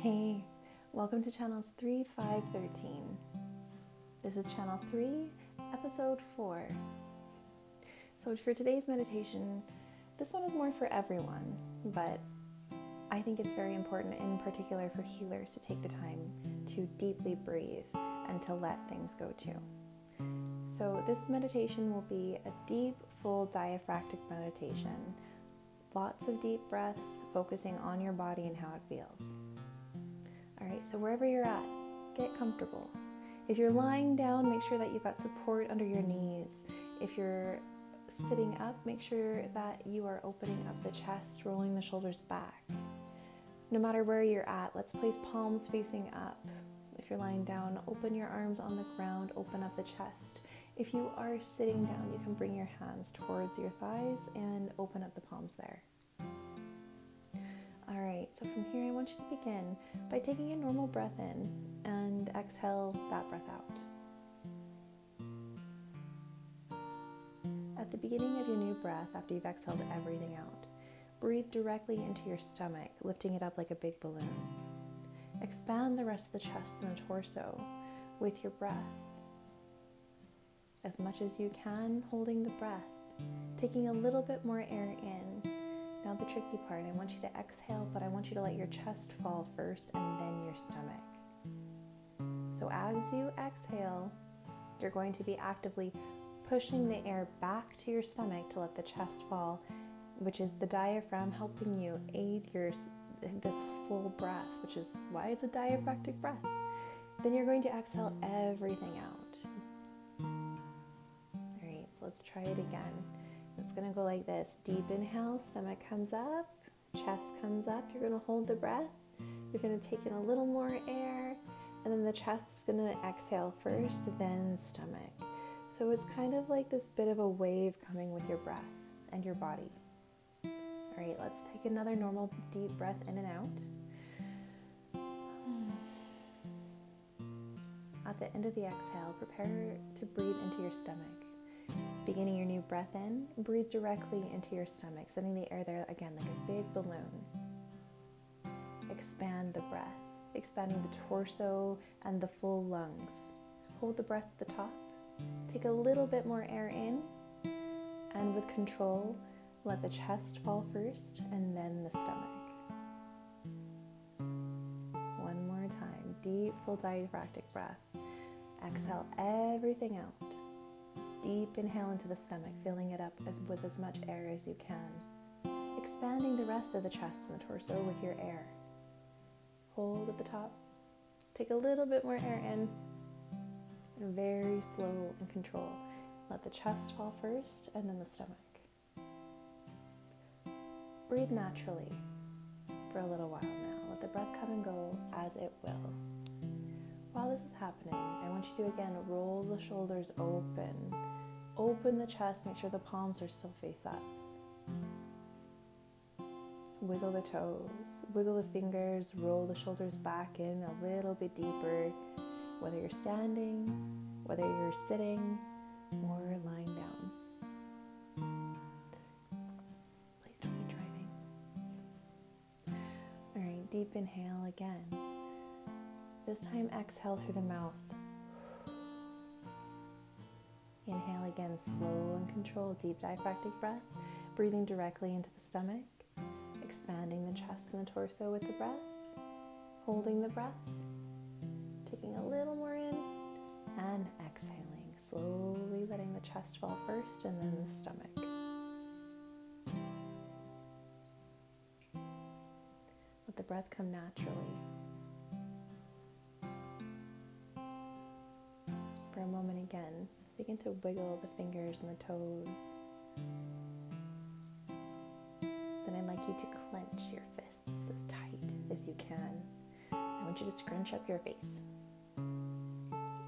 Hey, welcome to channels 3, 5, 13. This is channel 3, episode 4. So, for today's meditation, this one is more for everyone, but I think it's very important, in particular for healers, to take the time to deeply breathe and to let things go too. So, this meditation will be a deep, full diaphragmatic meditation. Lots of deep breaths, focusing on your body and how it feels. All right, so wherever you're at, get comfortable. If you're lying down, make sure that you've got support under your knees. If you're sitting up, make sure that you are opening up the chest, rolling the shoulders back. No matter where you're at, let's place palms facing up. If you're lying down, open your arms on the ground, open up the chest. If you are sitting down, you can bring your hands towards your thighs and open up the palms there. All right, so from here, want you to begin by taking a normal breath in and exhale that breath out. At the beginning of your new breath, after you've exhaled everything out, breathe directly into your stomach, lifting it up like a big balloon. Expand the rest of the chest and the torso with your breath. As much as you can, holding the breath, taking a little bit more air in now, the tricky part I want you to exhale, but I want you to let your chest fall first and then your stomach. So, as you exhale, you're going to be actively pushing the air back to your stomach to let the chest fall, which is the diaphragm helping you aid your this full breath, which is why it's a diaphragmatic breath. Then you're going to exhale everything out. All right, so let's try it again. It's gonna go like this deep inhale, stomach comes up, chest comes up. You're gonna hold the breath. You're gonna take in a little more air, and then the chest is gonna exhale first, then stomach. So it's kind of like this bit of a wave coming with your breath and your body. All right, let's take another normal deep breath in and out. At the end of the exhale, prepare to breathe into your stomach. Beginning your new breath in, breathe directly into your stomach, sending the air there again like a big balloon. Expand the breath, expanding the torso and the full lungs. Hold the breath at the top. Take a little bit more air in, and with control, let the chest fall first and then the stomach. One more time, deep, full diaphragmatic breath. Exhale everything out deep inhale into the stomach, filling it up as, with as much air as you can. Expanding the rest of the chest and the torso with your air. Hold at the top. Take a little bit more air in. And very slow and control. Let the chest fall first and then the stomach. Breathe naturally for a little while now. Let the breath come and go as it will. While this is happening, I want you to again roll the shoulders open Open the chest, make sure the palms are still face up. Wiggle the toes, wiggle the fingers, roll the shoulders back in a little bit deeper, whether you're standing, whether you're sitting, or lying down. Please don't be driving. All right, deep inhale again. This time, exhale through the mouth. Inhale again, slow and controlled, deep diaphragmatic breath, breathing directly into the stomach, expanding the chest and the torso with the breath, holding the breath, taking a little more in, and exhaling, slowly letting the chest fall first and then the stomach. Let the breath come naturally. Begin to wiggle the fingers and the toes. Then I'd like you to clench your fists as tight as you can. I want you to scrunch up your face.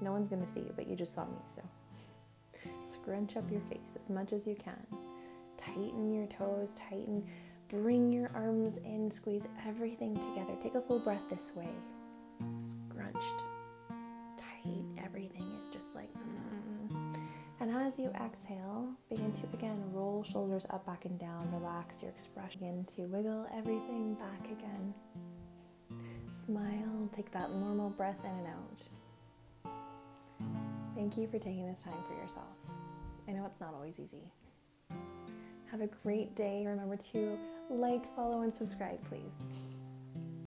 No one's going to see you, but you just saw me, so scrunch up your face as much as you can. Tighten your toes, tighten, bring your arms in, squeeze everything together. Take a full breath this way. Scrunched, tight, everything is just like. Mm. And as you exhale, begin to again roll shoulders up, back, and down. Relax your expression. Begin to wiggle everything back again. smile, take that normal breath in and out. Thank you for taking this time for yourself. I know it's not always easy. Have a great day. Remember to like, follow, and subscribe, please.